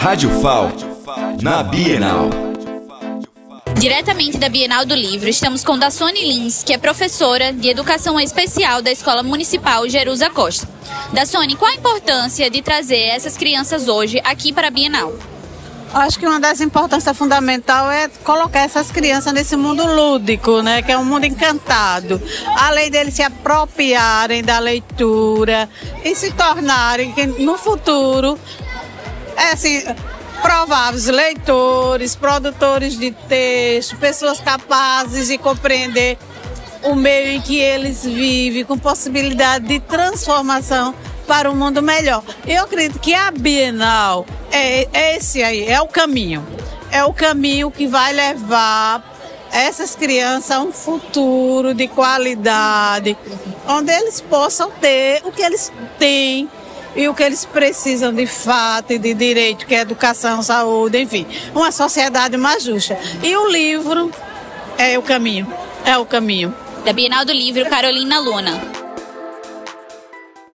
Rádio FAL, na Bienal. Diretamente da Bienal do Livro, estamos com Dacione Lins, que é professora de Educação Especial da Escola Municipal Jerusa Costa. Dacione, qual a importância de trazer essas crianças hoje aqui para a Bienal? Acho que uma das importâncias fundamentais é colocar essas crianças nesse mundo lúdico, né? Que é um mundo encantado. Além deles se apropriarem da leitura e se tornarem, no futuro, é assim, prováveis leitores, produtores de texto, pessoas capazes de compreender o meio em que eles vivem, com possibilidade de transformação para um mundo melhor. Eu acredito que a Bienal é, é esse aí, é o caminho. É o caminho que vai levar essas crianças a um futuro de qualidade, onde eles possam ter o que eles têm e o que eles precisam de fato e de direito, que é educação, saúde, enfim, uma sociedade mais justa. E o livro é o caminho, é o caminho. Da Bienal do Livro, Carolina Luna.